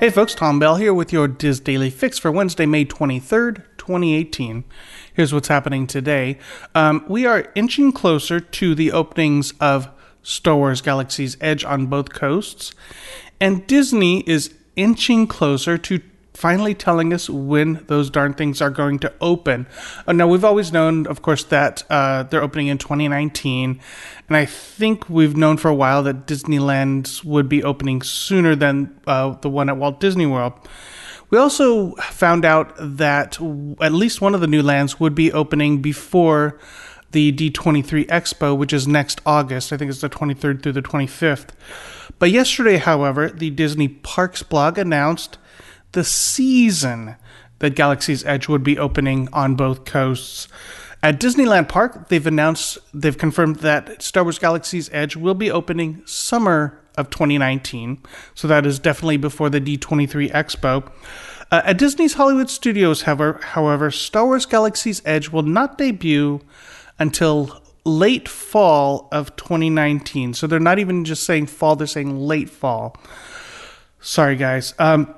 Hey folks, Tom Bell here with your DIS Daily Fix for Wednesday, May 23rd, 2018. Here's what's happening today. Um, we are inching closer to the openings of Star Wars Galaxy's Edge on both coasts, and Disney is inching closer to finally telling us when those darn things are going to open. Uh, now, we've always known, of course, that uh, they're opening in 2019, and I think we've known for a while that Disneyland would be opening sooner than uh, the one at Walt Disney World. We also found out that at least one of the new lands would be opening before the D23 Expo, which is next August. I think it's the 23rd through the 25th. But yesterday, however, the Disney Parks blog announced the season that Galaxy's Edge would be opening on both coasts. At Disneyland Park, they've announced, they've confirmed that Star Wars Galaxy's Edge will be opening summer of 2019. So that is definitely before the D23 Expo. Uh, at Disney's Hollywood Studios, however, however, Star Wars Galaxy's Edge will not debut until late fall of 2019. So they're not even just saying fall, they're saying late fall. Sorry, guys. Um,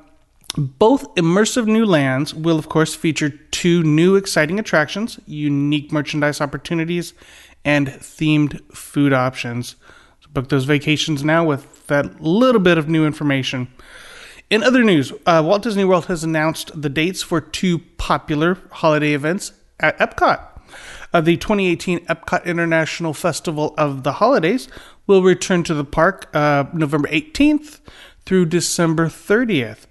both immersive new lands will, of course, feature two new exciting attractions, unique merchandise opportunities, and themed food options. So book those vacations now with that little bit of new information. In other news, uh, Walt Disney World has announced the dates for two popular holiday events at Epcot. Uh, the 2018 Epcot International Festival of the Holidays will return to the park uh, November 18th through December 30th.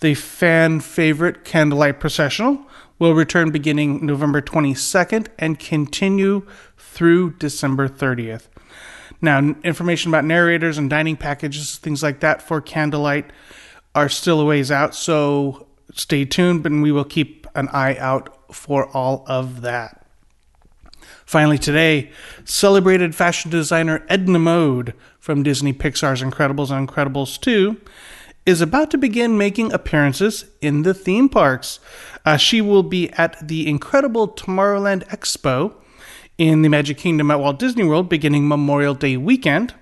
The fan favorite Candlelight Processional will return beginning November 22nd and continue through December 30th. Now, information about narrators and dining packages, things like that for Candlelight are still a ways out, so stay tuned, but we will keep an eye out for all of that. Finally, today, celebrated fashion designer Edna Mode from Disney Pixar's Incredibles and Incredibles 2 is about to begin making appearances in the theme parks. Uh, she will be at the incredible Tomorrowland Expo in the Magic Kingdom at Walt Disney World beginning Memorial Day weekend.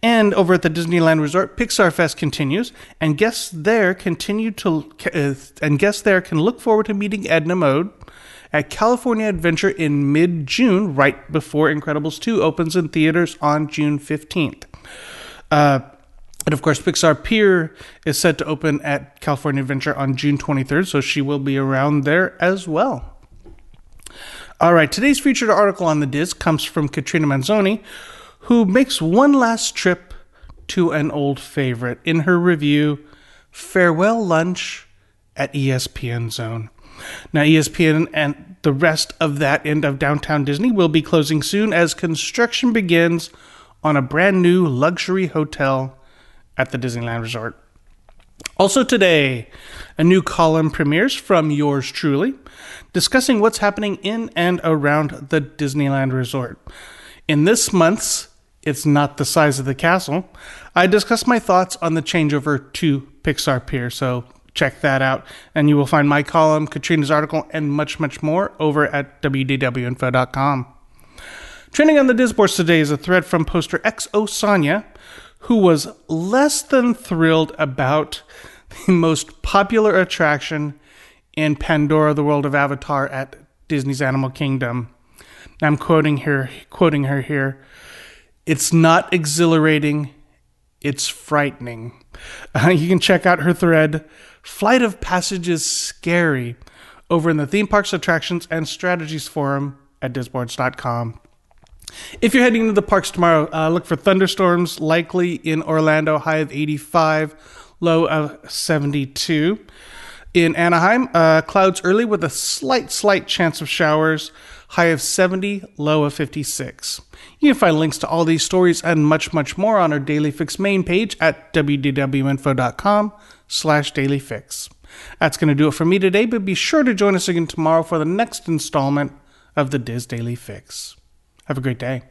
And over at the Disneyland Resort, Pixar Fest continues, and guests there continue to uh, and guests there can look forward to meeting Edna Mode at California Adventure in mid-June, right before Incredibles 2 opens in theaters on June 15th. Uh, and of course, Pixar Pier is set to open at California Adventure on June 23rd, so she will be around there as well. All right, today's featured article on the DIS comes from Katrina Manzoni, who makes one last trip to an old favorite in her review, Farewell Lunch at ESPN Zone. Now, ESPN and the rest of that end of downtown Disney will be closing soon as construction begins on a brand new luxury hotel at the Disneyland Resort. Also, today, a new column premieres from yours truly, discussing what's happening in and around the Disneyland Resort. In this month's It's Not the Size of the Castle, I discuss my thoughts on the changeover to Pixar Pier, so check that out. And you will find my column, Katrina's article, and much, much more over at wdwinfo.com. Trending on the Disboards today is a thread from poster XO Sonia, who was less than thrilled about the most popular attraction in Pandora, the world of Avatar at Disney's Animal Kingdom. I'm quoting her, quoting her here. It's not exhilarating, it's frightening. Uh, you can check out her thread, Flight of Passage is Scary, over in the Theme Parks Attractions and Strategies Forum at disboards.com. If you're heading to the parks tomorrow, uh, look for thunderstorms likely in Orlando, high of 85, low of 72. In Anaheim, uh, clouds early with a slight, slight chance of showers, high of 70, low of 56. You can find links to all these stories and much, much more on our Daily Fix main page at wdwinfo.com slash dailyfix. That's going to do it for me today, but be sure to join us again tomorrow for the next installment of the DIS Daily Fix. Have a great day.